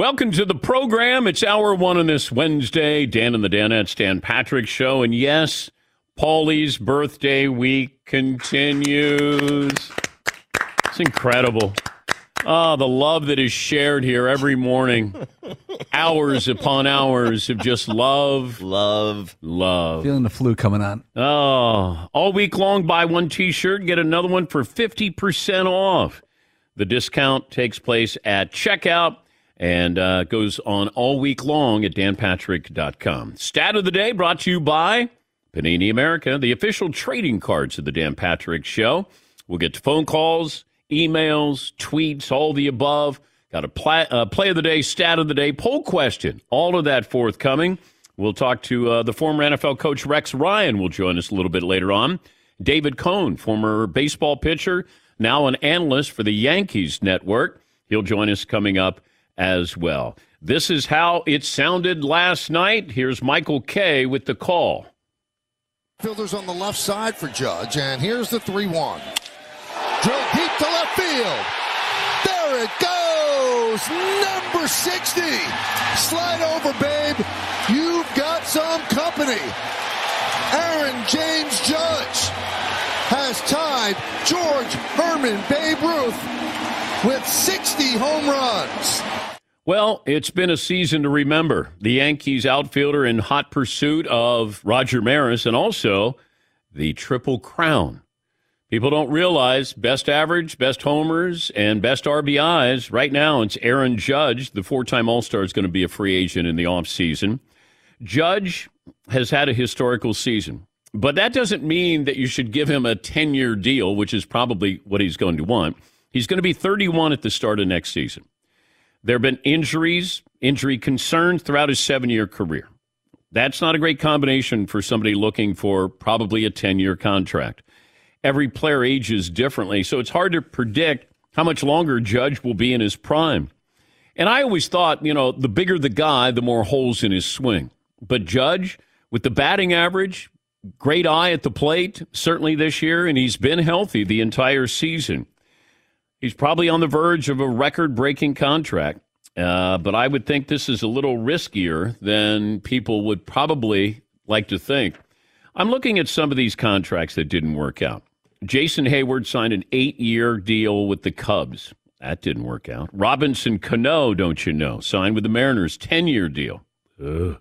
Welcome to the program. It's hour one on this Wednesday. Dan and the Danettes, Dan Patrick Show. And yes, Paulie's birthday week continues. It's incredible. Oh, the love that is shared here every morning. hours upon hours of just love, love, love. Feeling the flu coming on. Oh, all week long, buy one t shirt, get another one for 50% off. The discount takes place at checkout and uh, goes on all week long at danpatrick.com. Stat of the day brought to you by Panini America, the official trading cards of the Dan Patrick Show. We'll get to phone calls, emails, tweets, all the above. Got a play, uh, play of the day, stat of the day, poll question, all of that forthcoming. We'll talk to uh, the former NFL coach Rex Ryan. Will join us a little bit later on. David Cone, former baseball pitcher, now an analyst for the Yankees network. He'll join us coming up as well. This is how it sounded last night. Here's Michael Kay with the call. Fielders on the left side for Judge, and here's the 3 1. Drill deep to left field. There it goes. Number 60. Slide over, babe. You've got some company. Aaron James Judge has tied George Herman Babe Ruth with 60 home runs. Well, it's been a season to remember. The Yankees outfielder in hot pursuit of Roger Maris and also the Triple Crown. People don't realize best average, best homers, and best RBIs. Right now, it's Aaron Judge. The four time All Star is going to be a free agent in the offseason. Judge has had a historical season, but that doesn't mean that you should give him a 10 year deal, which is probably what he's going to want. He's going to be 31 at the start of next season. There have been injuries, injury concerns throughout his seven year career. That's not a great combination for somebody looking for probably a 10 year contract. Every player ages differently, so it's hard to predict how much longer Judge will be in his prime. And I always thought, you know, the bigger the guy, the more holes in his swing. But Judge, with the batting average, great eye at the plate, certainly this year, and he's been healthy the entire season. He's probably on the verge of a record breaking contract. Uh, but I would think this is a little riskier than people would probably like to think. I'm looking at some of these contracts that didn't work out. Jason Heyward signed an eight year deal with the Cubs. That didn't work out. Robinson Cano, don't you know, signed with the Mariners, 10 year deal. Ugh.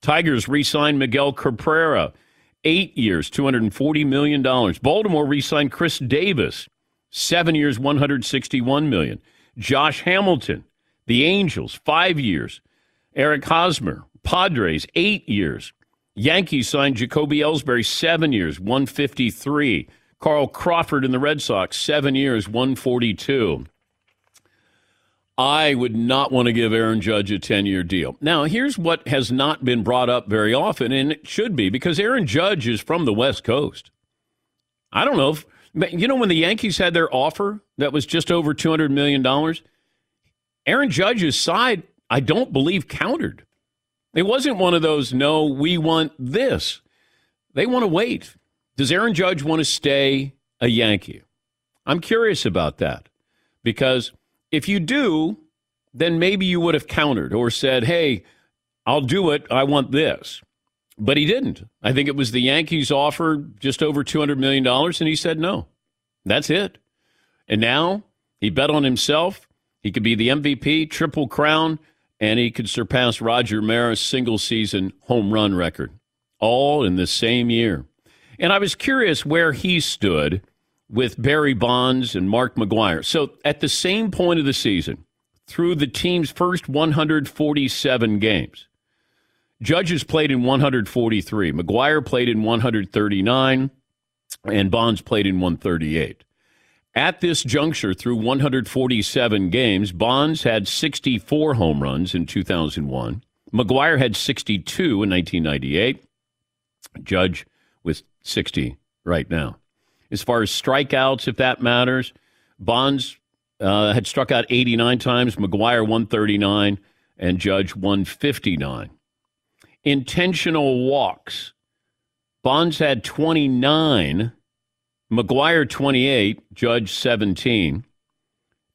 Tigers re signed Miguel Cabrera, eight years, $240 million. Baltimore re signed Chris Davis, seven years, 161 million. Josh Hamilton, the Angels, five years. Eric Hosmer, Padres, eight years. Yankees signed Jacoby Ellsbury seven years, 153. Carl Crawford in the Red Sox, seven years, 142. I would not want to give Aaron Judge a 10 year deal. Now, here's what has not been brought up very often, and it should be because Aaron Judge is from the West Coast. I don't know if, you know, when the Yankees had their offer that was just over $200 million, Aaron Judge's side, I don't believe, countered. It wasn't one of those, no, we want this. They want to wait. Does Aaron Judge want to stay a Yankee? I'm curious about that because if you do, then maybe you would have countered or said, hey, I'll do it. I want this. But he didn't. I think it was the Yankees' offer just over $200 million, and he said no. That's it. And now he bet on himself. He could be the MVP, triple crown, and he could surpass Roger Maris' single season home run record, all in the same year. And I was curious where he stood with Barry Bonds and Mark McGwire. So at the same point of the season, through the team's first 147 games, Judges played in 143, McGwire played in 139, and Bonds played in 138. At this juncture, through 147 games, Bonds had 64 home runs in 2001. McGwire had 62 in 1998. Judge with 60 right now. As far as strikeouts, if that matters, Bonds uh, had struck out 89 times, McGwire 139, and Judge 159. Intentional walks. Bonds had 29, McGwire 28, Judge 17.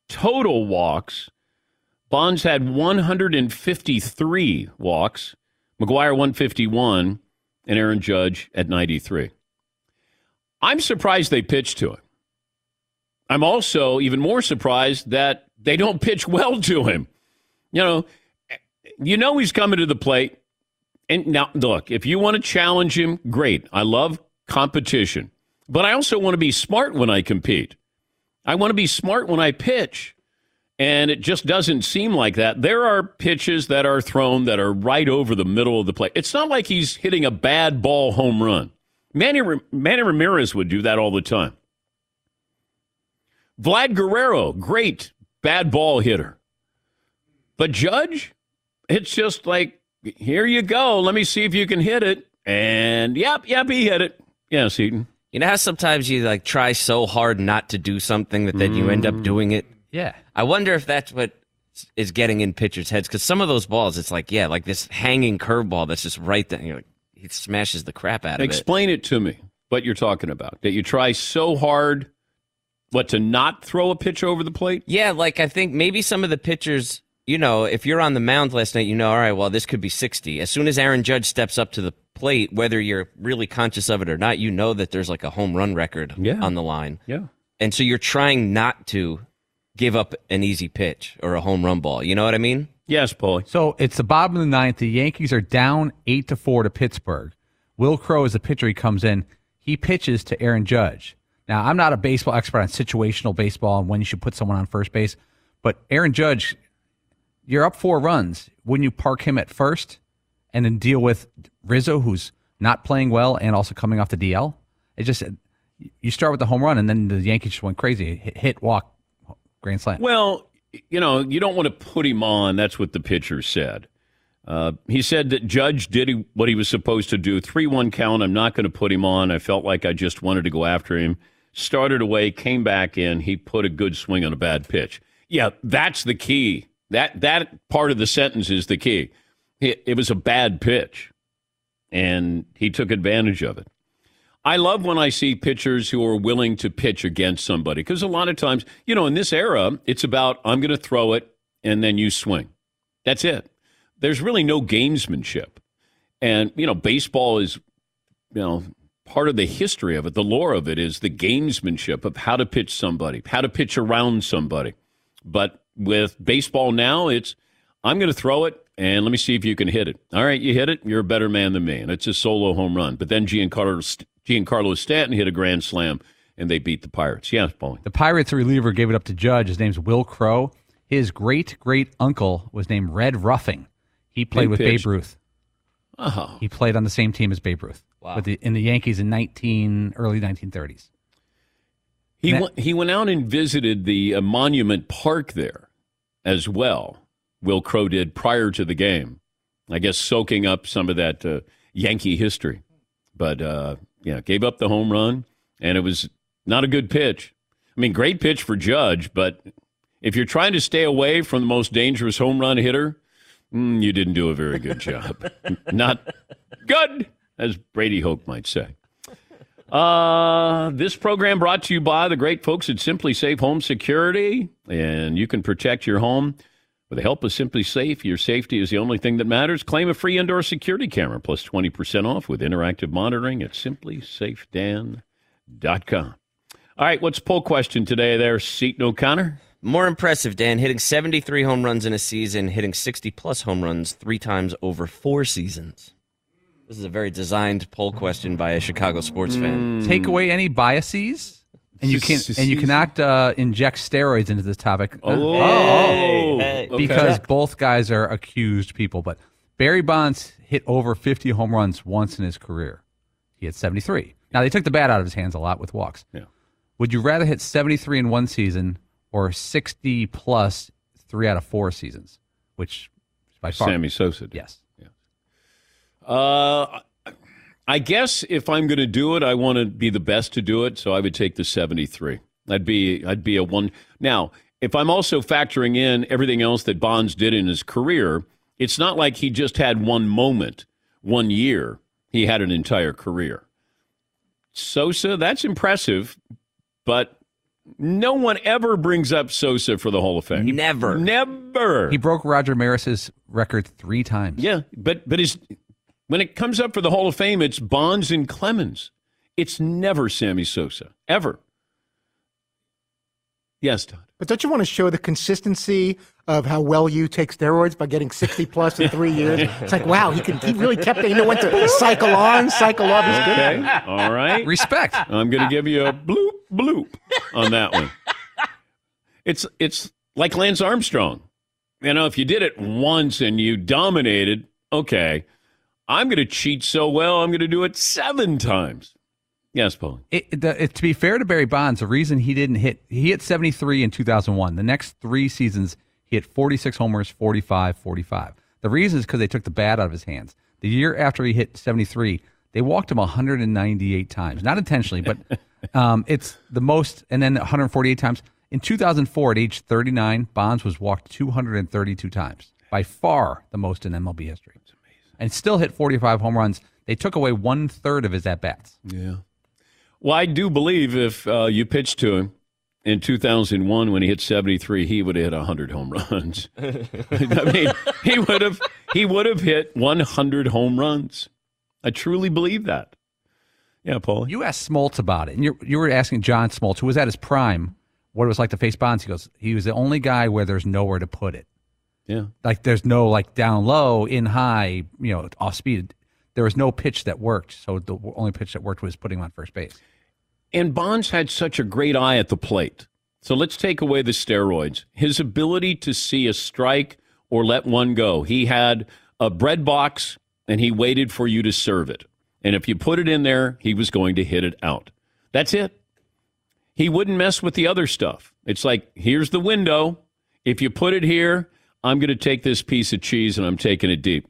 Total walks. Bonds had 153 walks, McGwire 151, and Aaron Judge at 93. I'm surprised they pitched to him. I'm also even more surprised that they don't pitch well to him. You know, you know he's coming to the plate. And now, look, if you want to challenge him, great. I love competition. But I also want to be smart when I compete. I want to be smart when I pitch. And it just doesn't seem like that. There are pitches that are thrown that are right over the middle of the plate. It's not like he's hitting a bad ball home run. Manny, Manny Ramirez would do that all the time. Vlad Guerrero, great bad ball hitter. But Judge, it's just like, here you go. Let me see if you can hit it. And yep, yep, he hit it. Yeah, Seton. You know how sometimes you like try so hard not to do something that then you end up mm. doing it? Yeah. I wonder if that's what is getting in pitchers' heads because some of those balls, it's like, yeah, like this hanging curveball that's just right there. You're like, he smashes the crap out of Explain it. Explain it to me. What you're talking about? That you try so hard, what to not throw a pitch over the plate? Yeah, like I think maybe some of the pitchers, you know, if you're on the mound last night, you know, all right, well, this could be 60. As soon as Aaron Judge steps up to the plate, whether you're really conscious of it or not, you know that there's like a home run record Yeah. on the line. Yeah. And so you're trying not to give up an easy pitch or a home run ball. You know what I mean? Yes, Paulie. So it's the bottom of the ninth. The Yankees are down eight to four to Pittsburgh. Wil Crowe is the pitcher. He comes in. He pitches to Aaron Judge. Now I'm not a baseball expert on situational baseball and when you should put someone on first base, but Aaron Judge, you're up four runs. Wouldn't you park him at first and then deal with Rizzo, who's not playing well and also coming off the DL? It just you start with the home run and then the Yankees just went crazy. Hit, hit walk, grand slam. Well, you know, you don't want to put him on. That's what the pitcher said. Uh, he said that Judge did what he was supposed to do. 3 1 count. I'm not going to put him on. I felt like I just wanted to go after him. Started away, came back in. He put a good swing on a bad pitch. Yeah, that's the key. That, that part of the sentence is the key. It, it was a bad pitch, and he took advantage of it. I love when I see pitchers who are willing to pitch against somebody because a lot of times, you know, in this era, it's about I'm going to throw it and then you swing. That's it. There's really no gamesmanship. And, you know, baseball is, you know, part of the history of it, the lore of it is the gamesmanship of how to pitch somebody, how to pitch around somebody. But with baseball now, it's I'm going to throw it and let me see if you can hit it. All right, you hit it, you're a better man than me. And it's a solo home run. But then Giancarlo, Giancarlo Stanton hit a grand slam and they beat the Pirates. Yes, Paulie. The Pirates reliever gave it up to Judge. His name's Wil Crowe. His great great uncle was named Red Ruffing. He played with. Babe Ruth. Wow. He played on the same team as Babe Ruth Wow. with the, in the Yankees in 19 early 1930s. He That- went, he went out and visited the uh, Monument Park there as well. Wil Crowe did prior to the game. I guess soaking up some of that uh, Yankee history. But uh, yeah, gave up the home run, and it was not a good pitch. I mean, great pitch for Judge, but if you're trying to stay away from the most dangerous home run hitter, mm, you didn't do a very good job. not good, as Brady Hoke might say. Uh, this program brought to you by the great folks at SimpliSafe Home Security, and you can protect your home with the help of SimpliSafe. Your safety is the only thing that matters. Claim a free indoor security camera plus 20% off with interactive monitoring at simplysafedan.com. All right, what's poll question today there, Seton O'Connor? More impressive, Dan, hitting 73 home runs in a season, hitting 60 plus home runs three times over four seasons. This is a very designed poll question by a Chicago sports fan. Take away any biases, and you can not and you cannot uh, inject steroids into this topic. Oh, Hey, hey. okay. because both guys are accused people. But Barry Bonds hit over 50 home runs once in his career. He hit 73. Now they took the bat out of his hands a lot with walks. Yeah. Would you rather hit 73 in one season or 60 plus three out of four seasons? Which by far, Sammy Sosa. did. yes. Uh, I guess if I'm going to do it, I want to be the best to do it. So I would take the 73. I'd be I'd be a one. Now, if I'm also factoring in everything else that Bonds did in his career, it's not like he just had one moment, one year. He had an entire career. Sosa, that's impressive, but no one ever brings up Sosa for the Hall of Fame. Never. Never. He broke Roger Maris's record three times. Yeah, but but his when it comes up for the Hall of Fame, it's Bonds and Clemens. It's never Sammy Sosa ever. Yes, Todd. But don't you want to show the consistency of how well you take steroids by getting 60 plus in three years? It's like, wow, he can, he really kept it. You know when to cycle on, cycle off. He's good. Okay, all right. Respect. I'm going to give you a bloop bloop on that one. It's it's like Lance Armstrong. You know, if you did it once and you dominated, okay. I'm going to cheat so well, I'm going to do it seven times. Yes, Paul. It, the, it, to be fair to Barry Bonds, the reason he didn't hit, he hit 73 in 2001. The next three seasons, he hit 46 homers, 45, 45. The reason is because they took the bat out of his hands. The year after he hit 73, they walked him 198 times. Not intentionally, but um, it's the most, and then 148 times. In 2004, at age 39, Bonds was walked 232 times, by far the most in MLB history. And still hit 45 home runs. They took away one third of his at bats. Yeah. Well, I do believe if uh, you pitched to him in 2001 when he hit 73, he would have hit 100 home runs. I mean, he would have he would have hit 100 home runs. I truly believe that. Yeah, Paul. You asked Smoltz about it, and you you were asking John Smoltz, who was at his prime, what it was like to face Bonds. He goes, he was the only guy where there's nowhere to put it. Yeah. Like there's no like down low, in high, you know, off speed. There was no pitch that worked. So the only pitch that worked was putting him on first base. And Bonds had such a great eye at the plate. So let's take away the steroids. His ability to see a strike or let one go. He had a bread box and he waited for you to serve it. And if you put it in there, he was going to hit it out. That's it. He wouldn't mess with the other stuff. It's like, here's the window. If you put it here, I'm going to take this piece of cheese and I'm taking it deep.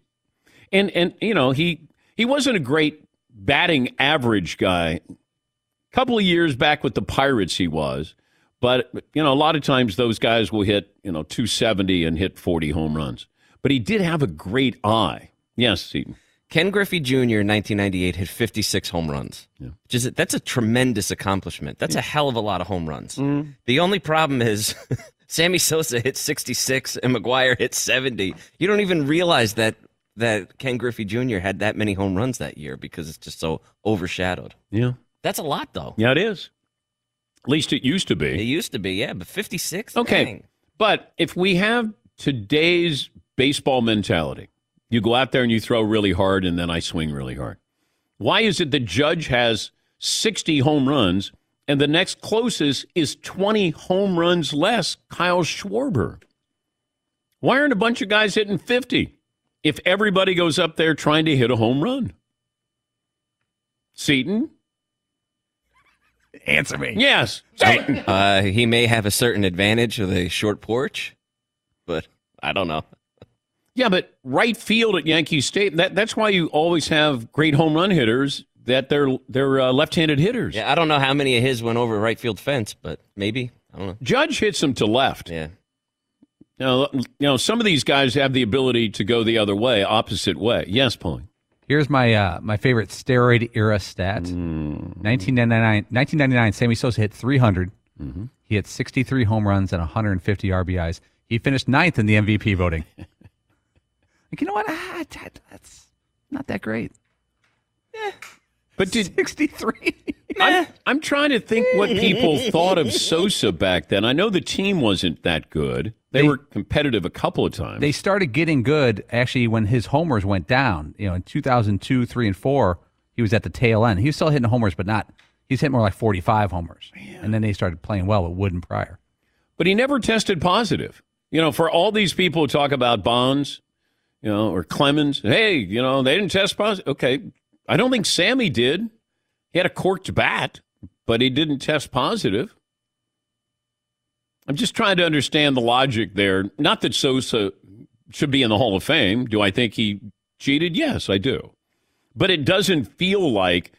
And and you know, he he wasn't a great batting average guy A couple of years back with the Pirates, he was. But, you know, a lot of times those guys will hit, you know, 270 and hit 40 home runs. But he did have a great eye. Yes, Seton. Ken Griffey Jr. in 1998 hit 56 home runs. Which is that's a tremendous accomplishment. That's a hell of a lot of home runs. Mm-hmm. The only problem is Sammy Sosa hit 66 and McGwire hit 70. You don't even realize that that Ken Griffey Jr. had that many home runs that year because it's just so overshadowed. Yeah. That's a lot though. Yeah, it is. At least it used to be. It used to be, yeah, but 56. Okay. dang. But if we have today's baseball mentality, you go out there and you throw really hard and then I swing really hard. Why is it the judge has 60 home runs and the next closest is 20 home runs less, Kyle Schwarber? Why aren't a bunch of guys hitting 50? if everybody goes up there trying to hit a home run? Seton? Answer me. Yes. Uh, he may have a certain advantage with a short porch, but I don't know. Yeah, but right field at Yankee State, that, that's why you always have great home run hitters that they're they're uh, left-handed hitters. Yeah, I don't know how many of his went over right field fence, but maybe. I don't know. Judge hits them to left. Yeah. Now, you know, some of these guys have the ability to go the other way, opposite way. Yes, Paulie. Here's my uh, my favorite steroid era stat. Mm. 1999, 1999, Sammy Sosa hit 300. Mm-hmm. He hit 63 home runs and 150 RBIs. He finished ninth in the MVP voting. like, you know what? Ah, that- that's not that great. But did 63. I'm, I'm trying to think what people thought of Sosa back then. I know the team wasn't that good. They, They- were competitive a couple of times. they started getting good actually when his homers went down. You know, in 2002, 3, and 4, he was at the tail end. He was still hitting homers, but not, he's hit more like 45 homers. And then they started playing well with Wood and Prior. but he never tested positive. You know, for all these people who talk about Bonds, you know, or Clemens, hey, you know, they didn't test positive. Okay, I don't think Sammy did. He had a corked bat, but he didn't test positive. I'm just trying to understand the logic there. Not that Sosa should be in the Hall of Fame. Do I think he cheated? Yes, I do. But it doesn't feel like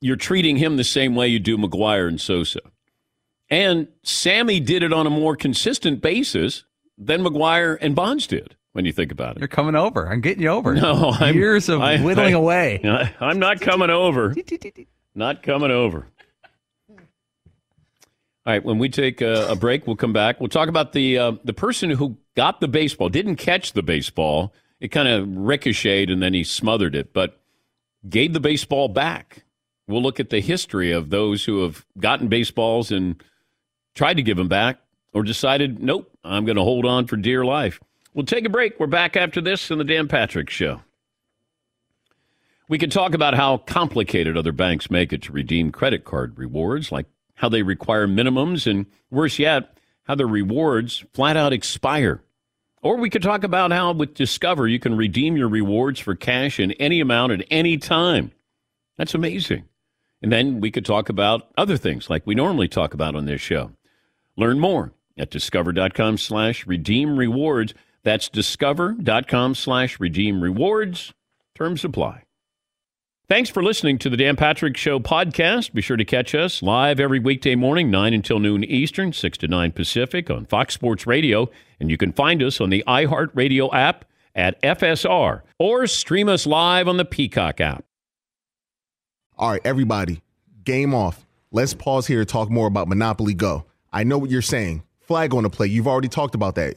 you're treating him the same way you do McGwire and Sosa. And Sammy did it on a more consistent basis than McGwire and Bonds did, when you think about it. You're coming over. I'm getting you over. No, I'm, Years of I- whittling I- away. I, I'm not coming over. Not coming over. All right, when we take a, a break, we'll come back. We'll talk about the uh, the person who got the baseball, didn't catch the baseball. It kind of ricocheted and then he smothered it, but gave the baseball back. We'll look at the history of those who have gotten baseballs and tried to give them back or decided, nope, I'm going to hold on for dear life. We'll take a break. We're back after this in the Dan Patrick Show. We could talk about how complicated other banks make it to redeem credit card rewards, like how they require minimums, and worse yet, how the rewards flat out expire. Or we could talk about how with Discover you can redeem your rewards for cash in any amount at any time. That's amazing. And then we could talk about other things like we normally talk about on this show. Learn more at discover.com slash redeem rewards. That's discover.com slash redeem rewards. Terms apply. Thanks for listening to the Dan Patrick Show podcast. Be sure to catch us live every weekday morning, 9 until noon Eastern, 6 to 9 Pacific on Fox Sports Radio. And you can find us on the iHeartRadio app at FSR or stream us live on the Peacock app. All right, everybody, game off. Let's pause here to talk more about Monopoly Go. I know what you're saying. Flag on the play. You've already talked about that.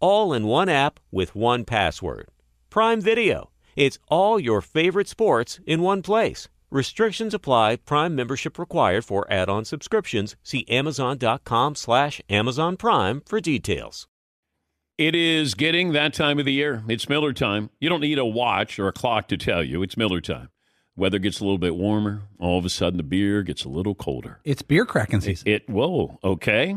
All in one app with one password. Prime Video. It's all your favorite sports in one place. Restrictions apply. Prime membership required for add-on subscriptions. See Amazon.com slash Amazon Prime for details. It is getting that time of the year. It's Miller time. You don't need a watch or a clock to tell you. It's Miller time. Weather gets a little bit warmer. All of a sudden, the beer gets a little colder. It's beer cracking season. It, it whoa, okay.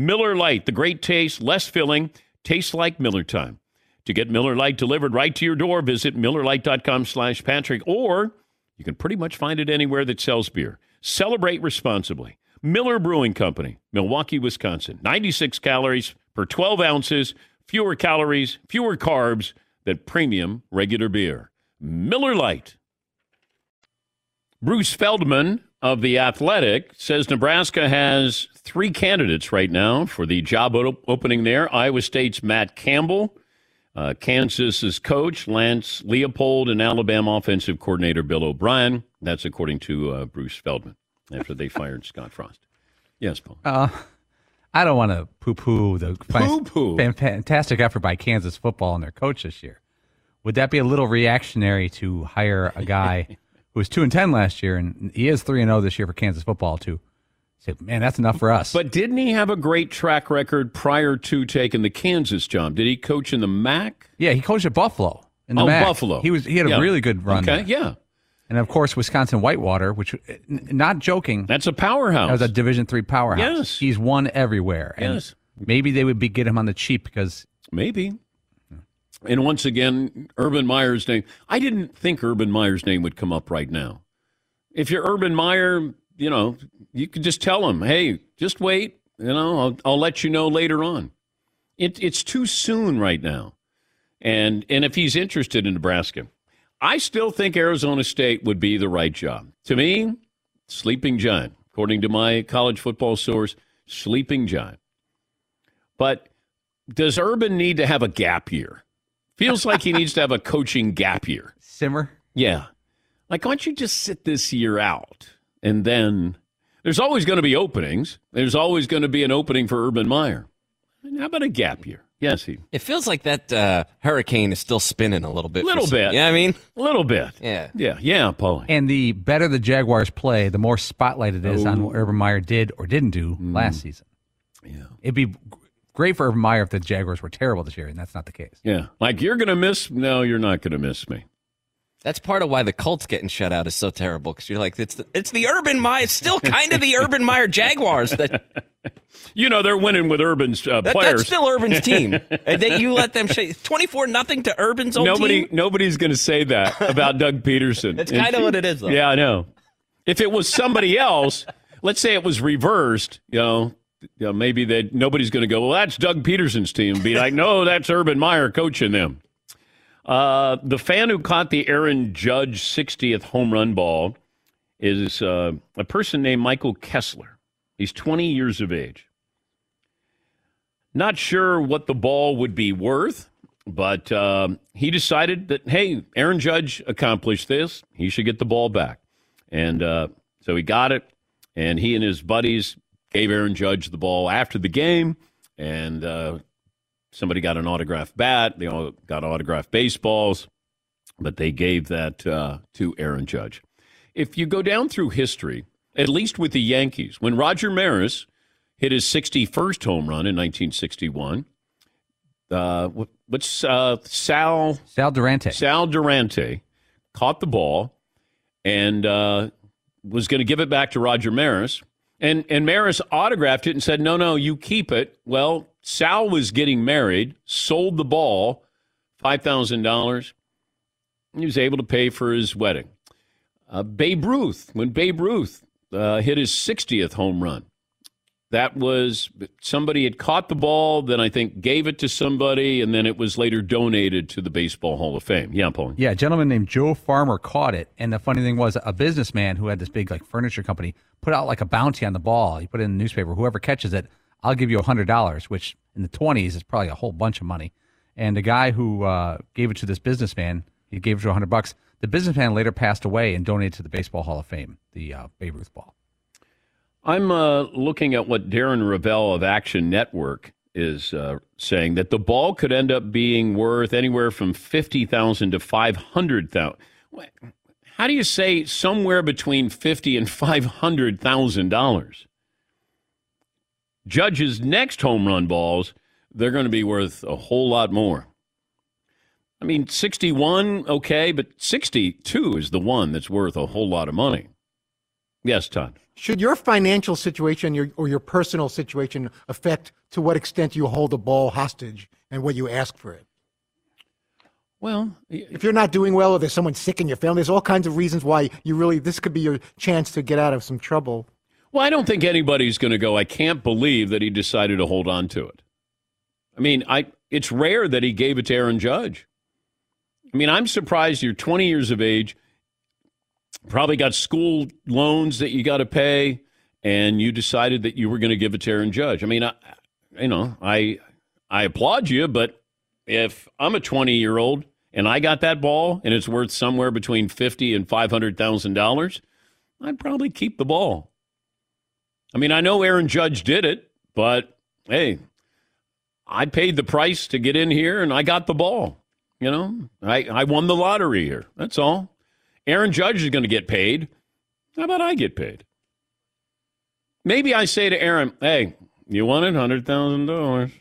Miller Lite, the great taste, less filling, tastes like Miller time. To get Miller Lite delivered right to your door, visit MillerLite.com slash Patrick, or you can pretty much find it anywhere that sells beer. Celebrate responsibly. Miller Brewing Company, Milwaukee, Wisconsin. 96 calories per 12 ounces, fewer calories, fewer carbs than premium regular beer. Miller Lite. Bruce Feldman of The Athletic says Nebraska has three candidates right now for the job opening there Iowa State's Matt Campbell, uh, Kansas's coach, Lance Leipold, and Alabama offensive coordinator Bill O'Brien. That's according to uh, Bruce Feldman after they fired Scott Frost. Yes, Paul. Uh, I don't want to poo poo the Poo-poo? fantastic effort by Kansas football and their coach this year. Would that be a little reactionary to hire a guy who was 2 and 10 last year and he is 3 and 0 this year for Kansas football to say, man, that's enough for us? But didn't he have a great track record prior to taking the Kansas job? Did he coach in the MAC? Yeah, he coached at Buffalo. In the Oh, MAC. Buffalo. He was he had a really good run. Okay, there. yeah. And of course, Wisconsin Whitewater, which not joking, That's a powerhouse. that was a Division three powerhouse. Yes. he's won everywhere. And Yes. maybe they would be get him on the cheap because Maybe. And once again, Urban Meyer's name. I didn't think Urban Meyer's name would come up right now. If you're Urban Meyer, you know, you could just tell him, hey, just wait. You know, I'll, I'll let you know later on. It, it's too soon right now. And, and if he's interested in Nebraska, I still think Arizona State would be the right job. To me, sleeping giant, according to my college football source, sleeping giant. But does Urban need to have a gap year? Feels like he needs to have a coaching gap year. simmer. Yeah. Like, why don't you just sit this year out? And then there's always going to be openings. There's always going to be an opening for Urban Meyer. How about a gap year? Yes, he. It feels like that uh, hurricane is still spinning a little bit. for Little bit. Yeah, I mean, A little bit. Yeah. Yeah. Yeah, Paulie. And the better the Jaguars play, the more spotlight it is on what Urban Meyer did or didn't do last season. Yeah. It'd be g- great for Urban Meyer if the Jaguars were terrible this year, and that's not the case. Yeah. Like, you're going to miss. No, you're not going to miss me. that's part of why the Colts getting shut out is so terrible because you're like, it's the, it's the Urban Meyer, it's still kind of the Urban Meyer Jaguars. That, You know, they're winning with Urban's uh, that players. that's still Urban's team. and then you let them twenty four nothing to Urban's old Nobody, team. nobody's going to say that about Doug Peterson. That's kinda what it is, though. Yeah, I know. If it was somebody else, let's say it was reversed, you know, you know maybe that nobody's going to go. Well, that's Doug Pederson's team. Be like, no, that's Urban Meyer coaching them. Uh, the fan who caught the Aaron Judge 60th home run ball is uh, a person named Michael Kessler. He's 20 years of age. Not sure what the ball would be worth, but um, he decided that, hey, Aaron Judge accomplished this. He should get the ball back. And uh, so he got it, and he and his buddies gave Aaron Judge the ball after the game, and uh, somebody got an autographed bat. They all got autographed baseballs, but they gave that uh, to Aaron Judge. If you go down through history, at least with the Yankees, when Roger Maris hit his 61st home run in 1961, uh, what's uh, Sal Sal Durante. Sal Durante caught the ball and uh, was going to give it back to Roger Maris. And, and Maris autographed it and said, no, no, you keep it. Well, Sal was getting married, sold the ball, $5,000. He was able to pay for his wedding. Uh, Babe Ruth, when Babe Ruth uh, hit his 60th home run, that was somebody had caught the ball, then I think gave it to somebody, and then it was later donated to the Baseball Hall of Fame. Yeah, Paul. Yeah, a gentleman named Joe Farmer caught it, and the funny thing was, a businessman who had this big like furniture company put out like a bounty on the ball. He put it in the newspaper. Whoever catches it, I'll give you a hundred dollars, which in the twenties is probably a whole bunch of money. And the guy who uh, gave it to this businessman, he gave it to a hundred bucks. The businessman later passed away and donated to the Baseball Hall of Fame, the uh, Babe Ruth ball. I'm uh, looking at what Darren Rovell of Action Network is uh, saying that the ball could end up being worth anywhere from fifty thousand to five hundred thousand. How do you say somewhere between fifty and five hundred thousand dollars? Judge's next home run balls, they're going to be worth a whole lot more. I mean, 61, okay, but 62 is the one that's worth a whole lot of money. Yes, Todd. Should your financial situation your, or your personal situation affect to what extent you hold a ball hostage and what you ask for it? Well, if you're not doing well or there's someone sick in your family, there's all kinds of reasons why you really, this could be your chance to get out of some trouble. Well, I don't think anybody's going to go, I can't believe that he decided to hold on to it. I mean, I it's rare that he gave it to Aaron Judge. I mean, I'm surprised you're 20 years of age, probably got school loans that you got to pay, and you decided that you were going to give it to Aaron Judge. I mean, I, you know, I I applaud you, but if I'm a 20 year old and I got that ball and it's worth somewhere between fifty and five hundred thousand dollars, I'd probably keep the ball. I mean, I know Aaron Judge did it, but hey, I paid the price to get in here and I got the ball. You know, I, I won the lottery here. That's all. Aaron Judge is going to get paid. How about I get paid? Maybe I say to Aaron, hey, you wanted $100,000.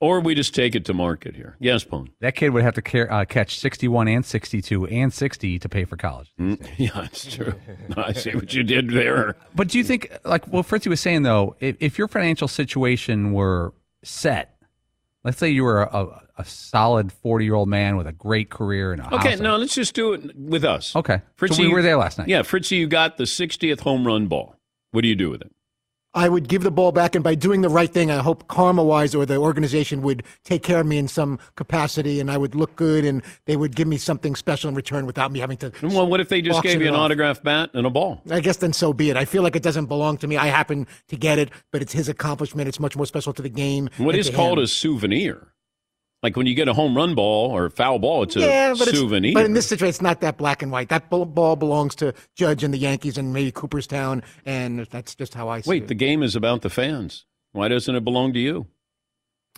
Or we just take it to market here. Yes, Pone. That kid would have to care, uh, catch 61 and 62 and 60 to pay for college. Mm, yeah, that's true. I see what you did there. But do you think, like what Fritzy was saying, though, if, if your financial situation were set, let's say you were a, a, solid 40 year old man with a great career and a Okay, no, let's just do it with us. Okay. So we were there last night. Yeah, Fritzy, you got the 60th home run ball. What do you do with it? I would give the ball back, and by doing the right thing, I hope karma wise or the organization would take care of me in some capacity, and I would look good, and they would give me something special in return without me having to. Well, what if they just gave you an off. autographed bat and a ball? I guess then so be it. I feel like it doesn't belong to me. I happen to get it, but it's his accomplishment. It's much more special to the game. What is called him. a souvenir? Like when you get a home run ball or a foul ball, it's a but souvenir. It's, but in this situation, it's not that black and white. That ball- ball belongs to Judge and the Yankees and maybe Cooperstown, and that's just how I see Wait, it. Wait, the game is about the fans. Why doesn't it belong to you?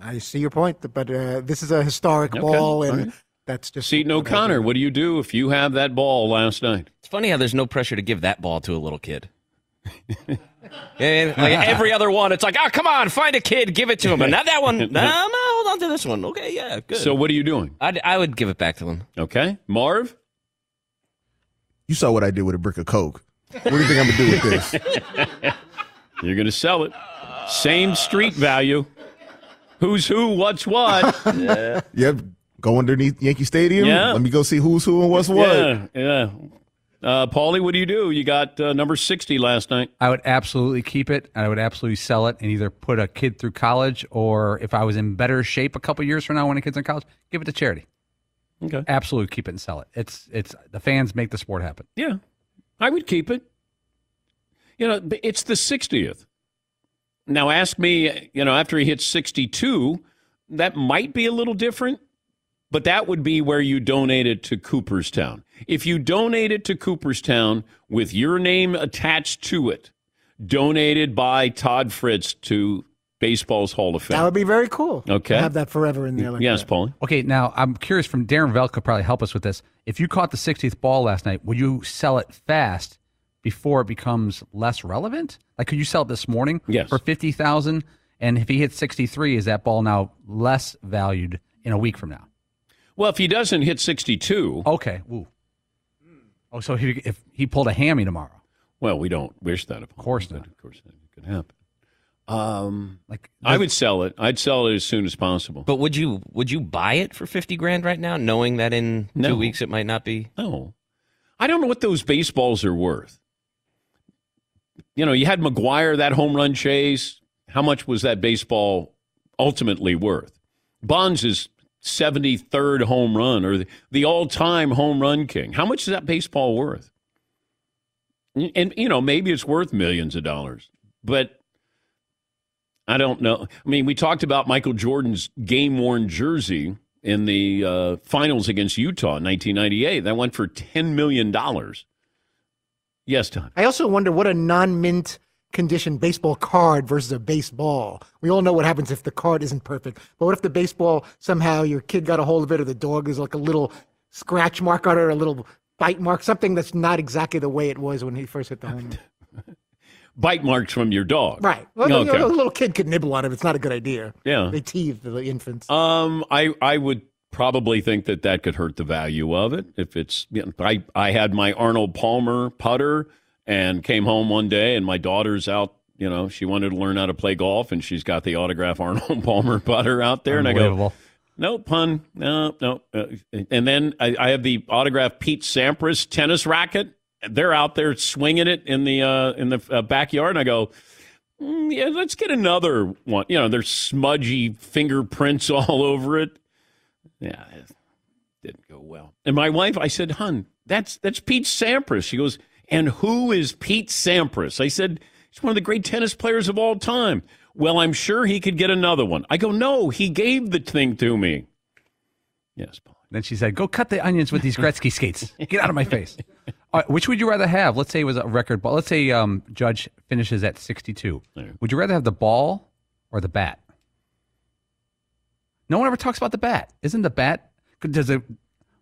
I see your point, but uh, this is a historic Okay, ball, and right. that's just Seton O'Connor, what do you do if you have that ball last night? It's funny how there's no pressure to give that ball to a little kid. yeah, like every other one, it's like, oh, come on, find a kid, give it to him. And not that one. No, no, hold on to this one. Okay, yeah, good. So what are you doing? I'd, I would give it back to him. Okay, Marv. You saw what I did with a brick of Coke. What do you think I'm gonna do with this? You're going to sell it. Same street value. Who's who? What's what? yeah. Yep. Go underneath Yankee Stadium. Yeah. Let me go see who's who and what's what. Yeah, yeah. Uh, Paulie, what do you do? You got uh, number sixty last night. I would absolutely keep it. and I would absolutely sell it and either put a kid through college or if I was in better shape a couple years from now when a kid's in college, give it to charity. Okay. Absolutely keep it and sell it. It's it's the fans make the sport happen. Yeah, I would keep it. You know, it's the 60th. Now, ask me, you know, after he hits 62, that might be a little different, but that would be where you donate it to Cooperstown. If you donate it to Cooperstown with your name attached to it, donated by Todd Fritz to Baseball's Hall of Fame. That would be very cool. Okay. To have that forever in there. Like yes, that. Paulie. Okay, now I'm curious from Darren Vell could probably help us with this. If you caught the 60th ball last night, would you sell it fast before it becomes less relevant? Like, could you sell it this morning Yes. for 50,000? And if he hits 63, is that ball now less valued in a week from now? Well, if he doesn't hit 62, Okay. Ooh. Oh, so he, if he pulled a hammy tomorrow, Well, we don't wish that upon. Of course him, not. Of course, that it could happen. Um, like I would sell it. I'd sell it as soon as possible. But would you would you buy it for fifty grand right now, knowing that in No. two weeks it might not be? No, I don't know what those baseballs are worth. You know, you had McGwire that home run chase. How much was that baseball ultimately worth? Bonds is seventy third home run or the, the all time home run king. How much is that baseball worth? And you know, maybe it's worth millions of dollars, but I don't know. I mean, we talked about Michael Jordan's game worn jersey in the uh, finals against Utah in 1998. That went for $10 million. Yes, Tom. I also wonder what a non-mint condition baseball card versus a baseball. We all know what happens if the card isn't perfect. But what if the baseball somehow your kid got a hold of it or the dog is like a little scratch mark on it or a little bite mark, something that's not exactly the way it was when he first hit the home run. Bite marks from your dog. Right. Well, you know, Okay. a little kid could nibble on it. It's not a good idea. Yeah. They tease the infants. Um, I I would probably think that that could hurt the value of it if it's. You know, I I had my Arnold Palmer putter and came home one day and my daughter's out. You know, she wanted to learn how to play golf and she's got the autograph Arnold Palmer putter out there, and I go, no pun, no no. Uh, and then I, I have the autograph Pete Sampras tennis racket. They're out there swinging it in the uh, in the uh, backyard, and I go. "Mm, yeah, let's get another one. You know, there's smudgy fingerprints all over it. Yeah, it didn't go well. And my wife, I said, "Hun, that's that's Pete Sampras." She goes, "And who is Pete Sampras?" I said, "He's one of the great tennis players of all time." Well, I'm sure he could get another one. I go, "No, he gave the thing to me." Yes, Paul. Then she said, "Go cut the onions with these Gretzky skates. Get out of my face." Right, which would you rather have? Let's say it was a record ball. Let's say um, Judge finishes at 62. Would you rather have the ball or the bat? No one ever talks about the bat. Isn't the bat? Does it?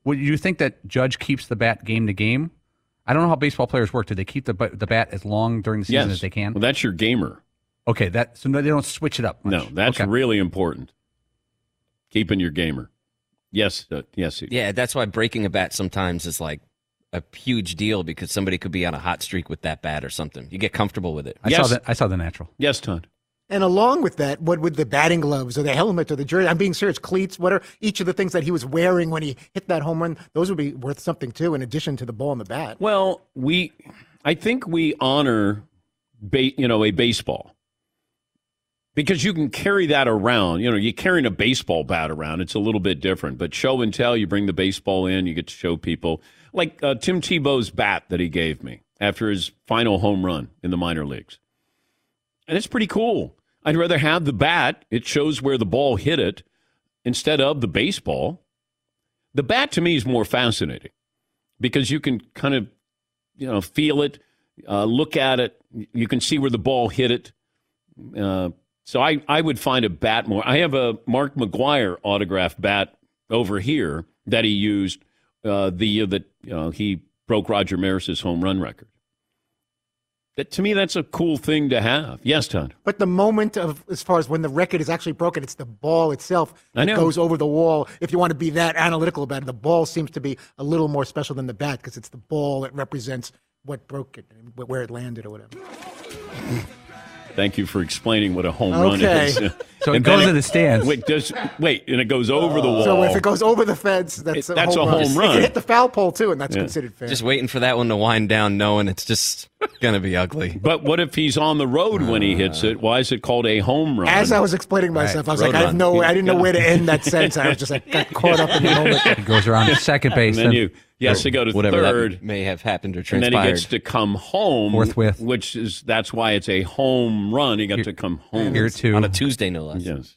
Would you think that Judge keeps the bat game to game? I don't know how baseball players work. Do they keep the the bat as long during the season yes, as they can? Well, that's your gamer. Okay, that so no, they don't switch it up. Much. No, that's Okay. really important. Keeping your gamer. Yes, uh, yes. Yeah, that's why breaking a bat sometimes is like a huge deal because somebody could be on a hot streak with that bat or something. You get comfortable with it. I saw that. I saw the natural. Yes, Todd. And along with that, what would the batting gloves or the helmet or the jersey? I'm being serious. Cleats, what are each of the things that he was wearing when he hit that home run? Those would be worth something too, in addition to the ball and the bat. Well, we, I think we honor, ba- you know, a baseball because you can carry that around. You know, you're carrying a baseball bat around. It's a little bit different, but show and tell. You bring the baseball in, you get to show people like uh, Tim Tebow's bat that he gave me after his final home run in the minor leagues, and it's pretty cool. I'd rather have the bat. It shows where the ball hit it instead of the baseball. The bat to me is more fascinating because you can kind of you know, feel it, uh, look at it. You can see where the ball hit it. Uh, so I, I would find a bat more. I have a Mark McGwire autograph bat over here that he used uh, the year that he broke Roger Maris's home run record. That, to me, that's a cool thing to have. Yes, Todd. But the moment of, as far as when the record is actually broken, it's the ball itself that goes over the wall. If you want to be that analytical about it, the ball seems to be a little more special than the bat because it's the ball that represents what broke it, where it landed, or whatever. Thank you for explaining what a home run is. So it goes then in the stands. Wait, does, wait, and it goes over the wall. So if it goes over the fence, that's, It- that's a home run. It hit the foul pole too, and that's Yeah. considered fair. Just waiting for that one to wind down, knowing it's just gonna be ugly. But what if he's on the road when he hits uh. it? Why is it called a home run? As I was explaining myself, I was like, road I have run. no, I didn't know where to end that sentence. I was just like got caught up in the moment. It goes around to second base. and then you he has to go to Whatever third, that may have happened or and then he gets to come home Forthwith. which is that's why it's a home run. He got to come home. here too. on a Tuesday, no less. Yes,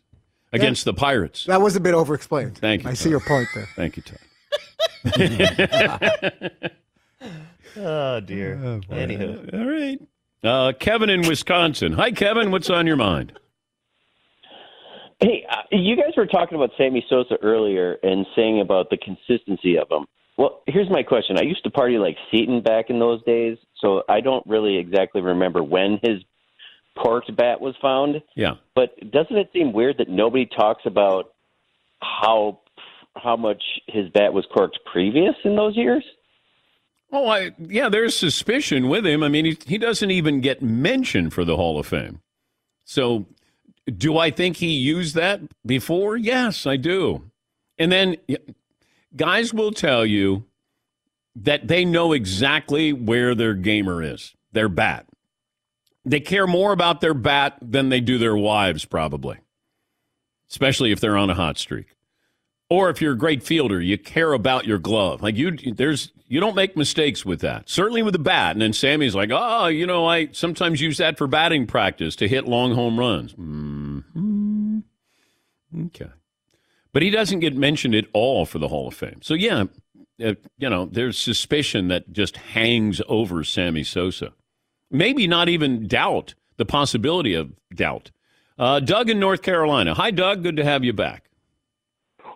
against the Pirates. That was a bit over-explained. Thank you, I see your point there. Thank you, Todd. Oh dear. Anywho, All right, uh, Kevin in Wisconsin. Hi, Kevin. What's on your mind? hey, uh, you guys were talking about Sammy Sosa earlier and saying about the consistency of him. Well, here's my question. I used to party like Seton back in those days, so I don't really exactly remember when his corked bat was found. Yeah. But doesn't it seem weird that nobody talks about how how much his bat was corked previous in those years? Oh, I, yeah, there's suspicion with him. I mean, he, he doesn't even get mentioned for the Hall of Fame. So, do I think he used that before? Yes, I do. And then guys will tell you that they know exactly where their gamer is, their bat. They care more about their bat than they do their wives, probably, especially if they're on a hot streak. Or if you're a great fielder, you care about your glove. Like you, there's you don't make mistakes with that. Certainly with the bat. And then Sammy's like, oh, you know, I sometimes use that for batting practice to hit long home runs. Mm-hmm. Okay, but he doesn't get mentioned at all for the Hall of Fame. So yeah, uh, you know, there's suspicion that just hangs over Sammy Sosa. Maybe not even doubt the possibility of doubt. Uh, Doug in North Carolina. Hi, Doug. Good to have you back.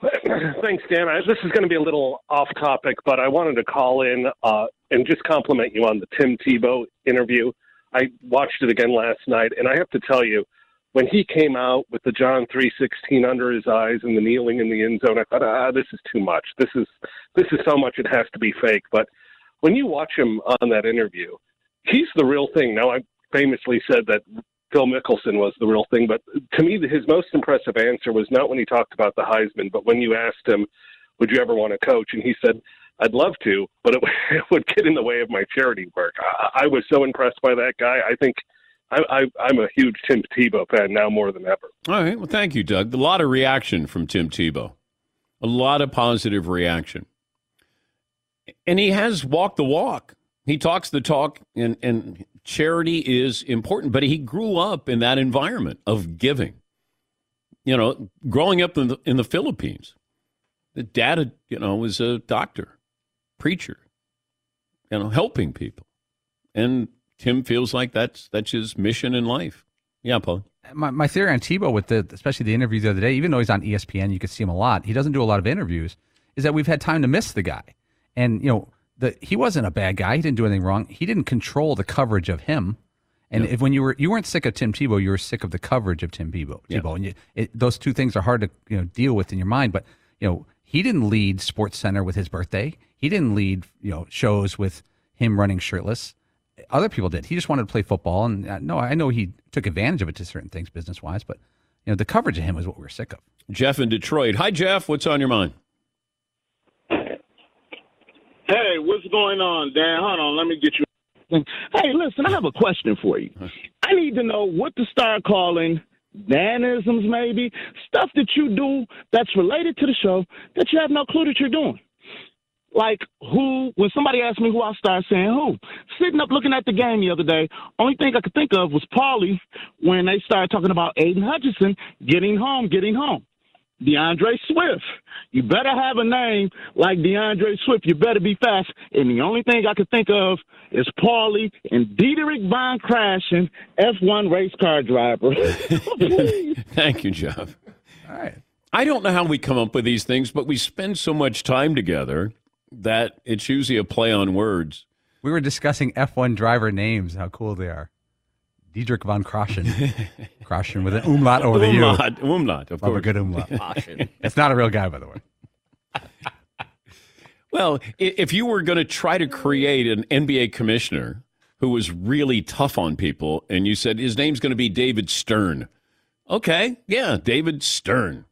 Thanks, Dan. I, this is going to be a little off topic, but I wanted to call in uh, and just compliment you on the Tim Tebow interview. I watched it again last night, and I have to tell you, when he came out with the John three sixteen under his eyes and the kneeling in the end zone, I thought, ah, this is too much. This is this is so much it has to be fake. But when you watch him on that interview, he's the real thing. Now, I famously said that Phil Mickelson was the real thing. But to me, his most impressive answer was not when he talked about the Heisman, but when you asked him, "Would you ever want to coach?" and he said, "I'd love to, but it, would get in the way of my charity work." I, I was so impressed by that guy. I think. I, I'm a huge Tim Tebow fan now more than ever. All right. Well, thank you, Doug. A lot of reaction from Tim Tebow, a lot of positive reaction. And he has walked the walk. He talks the talk, and, and charity is important, but he grew up in that environment of giving. You know, growing up in the, in the Philippines, the dad, you know, was a doctor, preacher, you know, helping people, and Tim feels like that's that's his mission in life. Yeah, Paul. My, my theory on Tebow with the especially the interview the other day, even though he's on ESPN, you could see him a lot. He doesn't do a lot of interviews. Is that we've had time to miss the guy, and you know the, he wasn't a bad guy. He didn't do anything wrong. He didn't control the coverage of him. And if when you were you weren't sick of Tim Tebow, you were sick of the coverage of Tim Tebow. Tebow, and you, it, those two things are hard to you know deal with in your mind. But you know he didn't lead Sports Center with his birthday. He didn't lead you know shows with him running shirtless. Other people did. He just wanted to play football. And uh, no, I know he took advantage of it to certain things business wise. But you know the coverage of him was what we were sick of. Jeff in Detroit. Hi, Jeff. What's on your mind? Hey, what's going on, Dan? Hold on, let me get you. Hey, listen, I have a question for you. I need to know what to start calling Danisms, maybe stuff that you do that's related to the show that you have no clue that you're doing. Like who? When somebody asks me who, I start saying who. Sitting up looking at the game the other day, only thing I could think of was Paulie when they started talking about Aidan Hutchinson getting home, getting home. D'Andre Swift. You better have a name like D'Andre Swift. You better be fast. And the only thing I could think of is Paulie and Dietrich Von Crashing, F1 race car driver. Thank you, Jeff. All right. I don't know how we come up with these things, but we spend so much time together that it's usually a play on words. We were discussing F1 driver names, how cool they are. Diedrich von Kraschen. Kraschen with an umlaut over the U. Umlaut, umlaut, of Love a good umlaut. Kraschen. it's not a real guy, by the way. Well, if you were going to try to create an NBA commissioner who was really tough on people, and you said his name's going to be David Stern, okay, yeah, David Stern.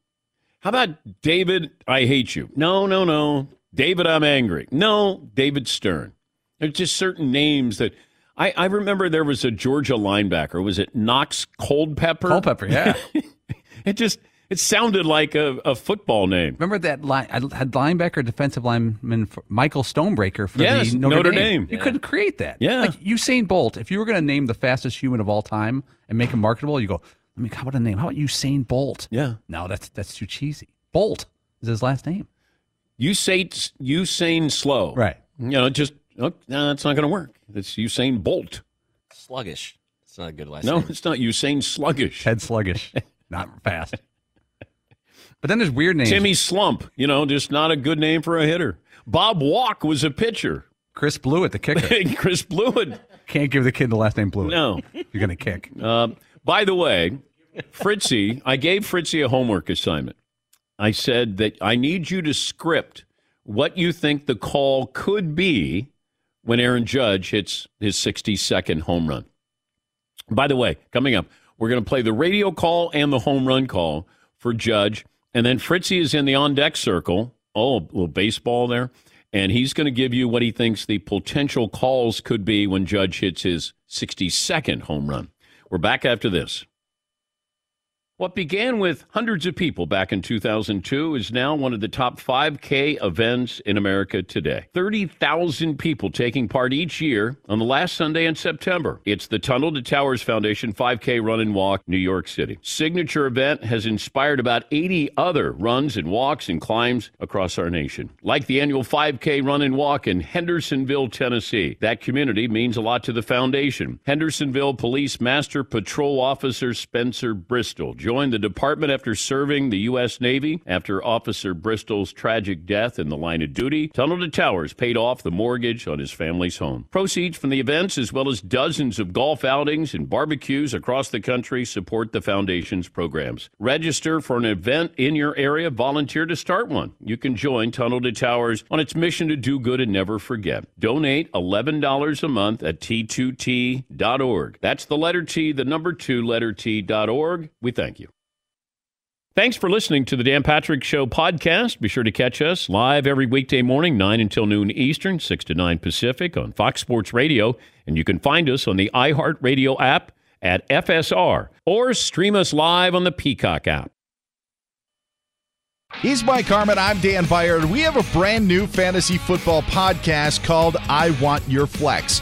How about David, I hate you? No, no, no. David, I'm angry. No, David Stern. There's just certain names that I, I remember there was a Georgia linebacker. Was it Knox Coldpepper? Culpepper, yeah. it just it sounded like a, a football name. Remember that line? I had linebacker, defensive lineman for Michael Stonebreaker for Yes, the Notre, Notre Dame. Dame. You Yeah. couldn't create that. Yeah. like Usain Bolt. If you were going to name the fastest human of all time and make him marketable, you go. I mean, how about a name? How about Usain Bolt? Yeah. No, that's that's too cheesy. Bolt is his last name. Usain Usain slow. Right. You know, just oh, no, it's not going to work. It's Usain Bolt. Sluggish. It's not a good last name. No, name. it's not Usain Sluggish. Head sluggish, not fast. But then there's weird names. Timmy Slump. You know, just not a good name for a hitter. Bob Walk was a pitcher. Chris Blewitt, the kicker. Chris Blewitt. Can't give the kid the last name Blewitt. No. You're going to kick. Uh, by the way, Fritzy, I gave Fritzy a homework assignment. I said that I need you to script what you think the call could be when Aaron Judge hits his 62nd home run. By the way, coming up, we're going to play the radio call and the home run call for Judge. And then Fritzy is in the on deck circle. Oh, a little baseball there. And he's going to give you what he thinks the potential calls could be when Judge hits his 62nd home run. We're back after this. What began with hundreds of people back in 2002 is now one of the top 5K events in America today. 30,000 people taking part each year on the last Sunday in September. It's the Tunnel to Towers Foundation 5K Run and Walk, New York City. Signature event has inspired about 80 other runs and walks and climbs across our nation. Like the annual 5K Run and Walk in Hendersonville, Tennessee. That community means a lot to the foundation. Hendersonville Police Master Patrol Officer Spencer Bristol joined the department after serving the U.S. Navy. After Officer Bristol's tragic death in the line of duty, Tunnel to Towers paid off the mortgage on his family's home. Proceeds from the events, as well as dozens of golf outings and barbecues across the country, support the foundation's programs. Register for an event in your area, volunteer to start one. You can join Tunnel to Towers on its mission to do good and never forget. Donate $11 a month at t2t.org. That's the letter T, the number two, letter T.org. We thank you. Thanks for listening to the Dan Patrick Show podcast. Be sure to catch us live every weekday morning, 9 until noon Eastern, 6 to 9 Pacific on Fox Sports Radio. And you can find us on the iHeartRadio app at FSR or stream us live on the Peacock app. He's Mike Harmon. I'm Dan Beyer. We have a brand new fantasy football podcast called I Want Your Flex.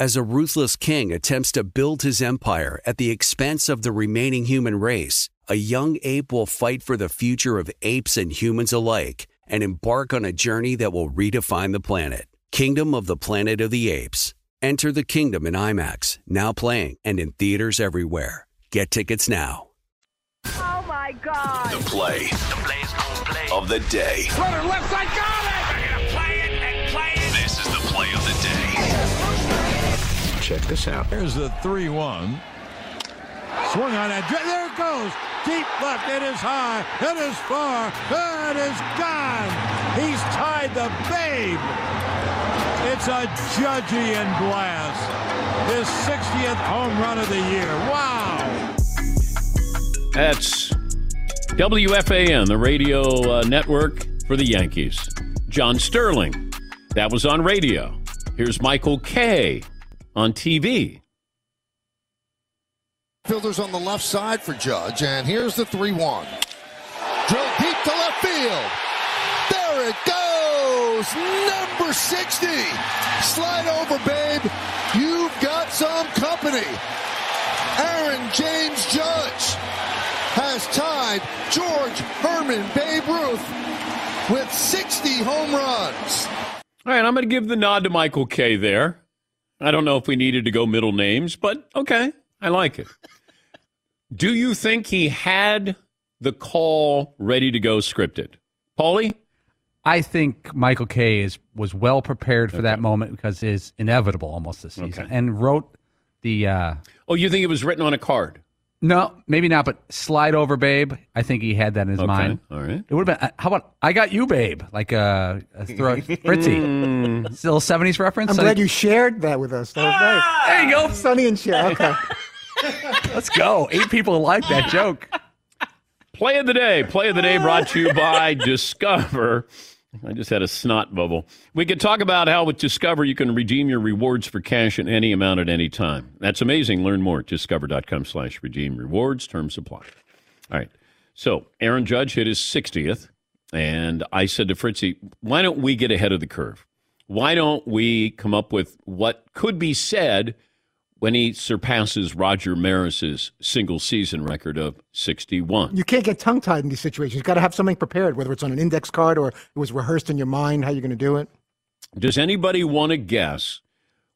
As a ruthless king attempts to build his empire at the expense of the remaining human race, a young ape will fight for the future of apes and humans alike and embark on a journey that will redefine the planet. Kingdom of the Planet of the Apes. Enter the kingdom in IMAX, now playing and in theaters everywhere. Get tickets now. Oh my God. The play, the play's gonna play of the day. Runner left side, got Check this out. Here's the 3 1. Swung on that. There it goes. Deep left. It is high. It is far. It is gone. He's tied the babe. It's a Judgian blast. His 60th home run of the year. Wow. That's WFAN, the radio uh, network for the Yankees. John Sterling, that was on radio. Here's Michael Kay on TV. Fielders on the left side for Judge, and here's the 3 1. Drill deep to left field. There it goes. Number 60. Slide over, babe. You've got some company. Aaron James Judge has tied George Herman Babe Ruth with 60 home runs. All right, I'm going to give the nod to Michael Kay there. I don't know if we needed to go middle names, but okay, I like it. Do you think he had the call ready to go scripted? Paulie? I think Michael Kay is was well prepared for that moment because it's inevitable almost this season, Okay. and wrote the. Uh, Oh, you think it was written on a card? No, maybe not, but slide over, babe. I think he had that in his Okay, mind. all right. It would have been. uh, How about I got you, babe? Like uh, a throw, Fritzy. Still seventies reference. I'm Sonny- glad you shared that with us. That was nice. There you go. Sonny and Cher. Okay. Let's go. Eight people like that joke. Play of the day. Play of the day brought to you by Discover. I just had a snot bubble. We could talk about how with Discover you can redeem your rewards for cash in any amount at any time. That's amazing. Learn more at discover.com slash redeem rewards. Terms apply. All right. So Aaron Judge hit his 60th, and I said to Fritzy, why don't we get ahead of the curve? Why don't we come up with what could be said when he surpasses Roger Maris's single season record of 61? You can't get tongue tied in these situations. You've got to have something prepared, whether it's on an index card or it was rehearsed in your mind how you're going to do it. Does anybody want to guess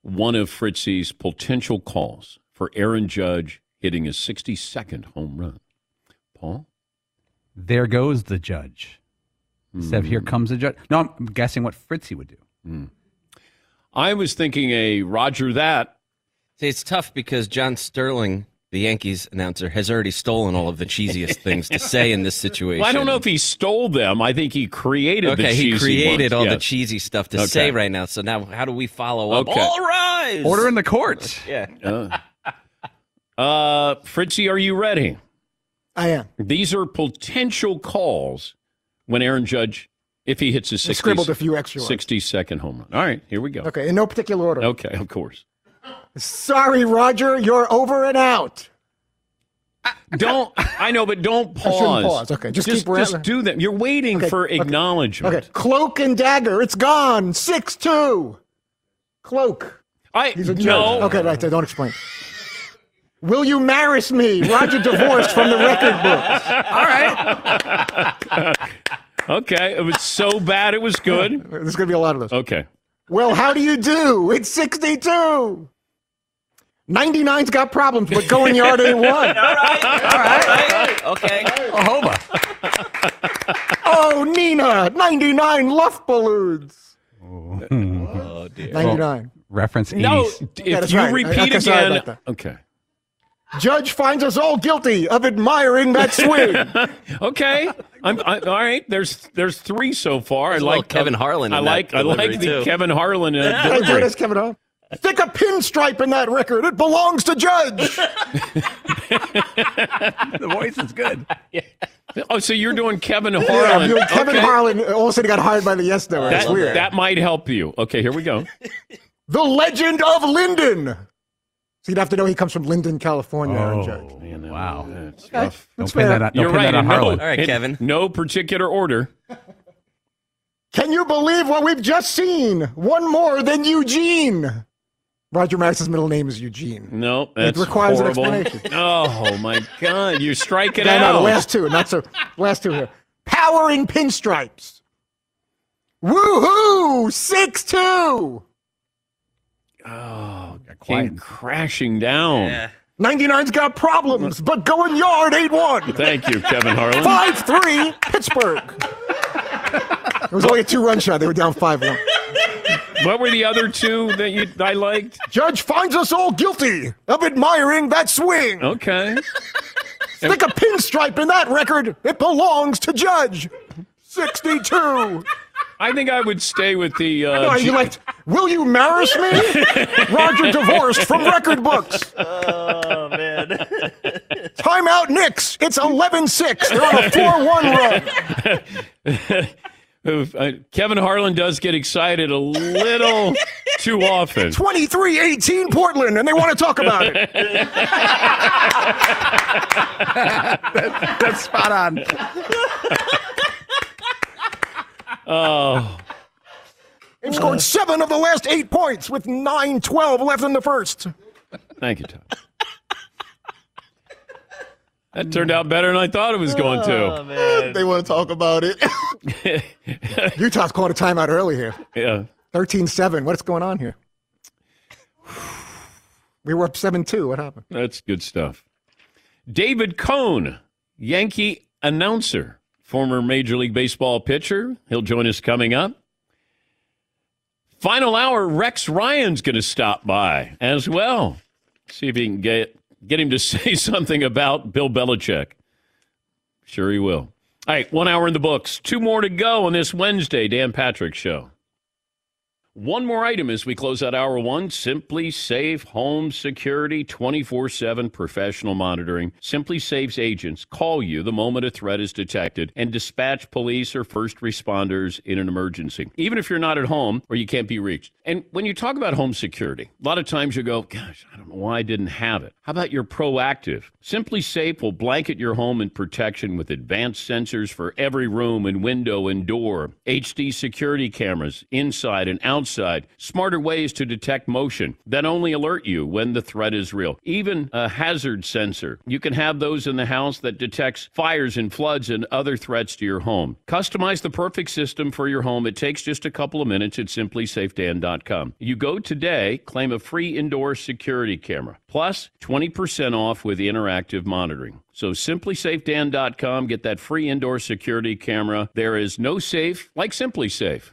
one of Fritzy's potential calls for Aaron Judge hitting his 62nd home run? Paul? There goes the judge. Instead of here hmm. comes the judge. No, I'm guessing what Fritzy would do. Hmm. I was thinking a Roger that. See, it's tough because John Sterling, the Yankees announcer, has already stolen all of the cheesiest things to say in this situation. Well, I don't know if he stole them. I think he created the Okay, he cheesy created ones. all the cheesy stuff to Okay. say right now. So now, how do we follow up? Okay. All rise. Order in the court. Yeah. Uh, uh, Fritzy, are you ready? I am. These are potential calls when Aaron Judge, if he hits his 60, scribbled a few extra ones. 62nd home run. All right, here we go. Okay, in no particular order. Okay, of course. Sorry, Roger, you're over and out. Don't I know, but don't I pause. pause. Okay, just just, just do that. You're waiting Okay, for okay, acknowledgement. Okay, cloak and dagger, it's gone. Six two. Cloak. I He's a no. Okay, right. So don't explain. Will you marry me? Roger divorced from the record books. All right. okay, it was so bad it was good. There's going to be a lot of those. Okay. Well, how do you do? It's 62. 99's got problems, but going yard ain't one. All right, all right, Okay. Ohoba. Oh, Nina, 99 Luft balloons. Oh, dear. 99. Reference 80s. No, if that's you right. repeat Okay, sorry again. about. Okay. Judge finds us all guilty of admiring that swing. Okay. I'm I, all right. There's there's three so far. I There's a little like Kevin Harlan I in like that I like delivery, the too. Kevin Harlan uh, Hey, delivery. where does Kevin Hart? Stick a pinstripe in that record. It belongs to Judge. the voice is good. Yeah. Oh, so you're doing Kevin Yeah, Harlan? you know, Kevin Okay. Harlan all of a sudden got hired by the Yes Network. It's That, weird. that might help you. Okay, here we go. the Legend of Linden. So you'd have to know he comes from Linden, California, Aaron oh, Judge. wow. That's Okay, rough. that's fair. that on- don't You're pin right. that on in no- Harlan. All right, Kevin. No particular order. Can you believe what we've just seen? One more than Eugene. Roger Maris's middle name is Eugene. No, that's requires an explanation. Oh my God! You're striking Yeah, out. no, the last two, not so. Last two here. Powering pinstripes. Woohoo! Six two. Oh, came crashing down. 99's got problems, but going yard 8 1. Thank you, Kevin Harlan. 5 3, Pittsburgh. It was only a two run shot. They were down 5 1. What were the other two that you I liked? Judge finds us all guilty of admiring that swing. Okay. Stick a pinstripe in that record. It belongs to Judge. 62. I think I would stay with the. Uh, No, you G- liked, will you marry me? Roger divorced from record books. Oh man. Timeout Knicks. It's 11 6. They're on a 4 1 run. Uh, Kevin Harlan does get excited a little too often. 23 18 Portland, and they want to talk about it. That's spot on. Oh, They've scored seven of the last eight points with 9 12 left in the first. thank you, Tom. That turned out better than I thought it was going to. Oh, they want to talk about it. Utah's called a timeout early here. Yeah. 13 7. What's going on here? We were up 7 2. What happened? That's good stuff. David Cone, Yankee announcer, former Major League Baseball pitcher. He'll join us coming up. Final hour, Rex Ryan's going to stop by as well. See if he can get, get him to say something about Bill Belichick. Sure, he will. All right, one hour in the books. Two more to go on this Wednesday, Dan Patrick Show. One more item as we close out hour one SimpliSafe Home Security 24 7 professional monitoring. SimpliSafe's agents call you the moment a threat is detected and dispatch police or first responders in an emergency, even if you're not at home or you can't be reached. And when you talk about home security, a lot of times you go, Gosh, I don't know why I didn't have it. How about you're proactive? SimpliSafe will blanket your home in protection with advanced sensors for every room and window and door, HD security cameras inside and outside, smarter ways to detect motion that only alert you when the threat is real. Even a hazard sensor. You can have those in the house that detects fires and floods and other threats to your home. Customize the perfect system for your home. It takes just a couple of minutes at simplysafedan.com. You go today, claim a free indoor security camera, plus 20% off with interactive monitoring. So simplysafedan.com, get that free indoor security camera. There is no safe like SimpliSafe.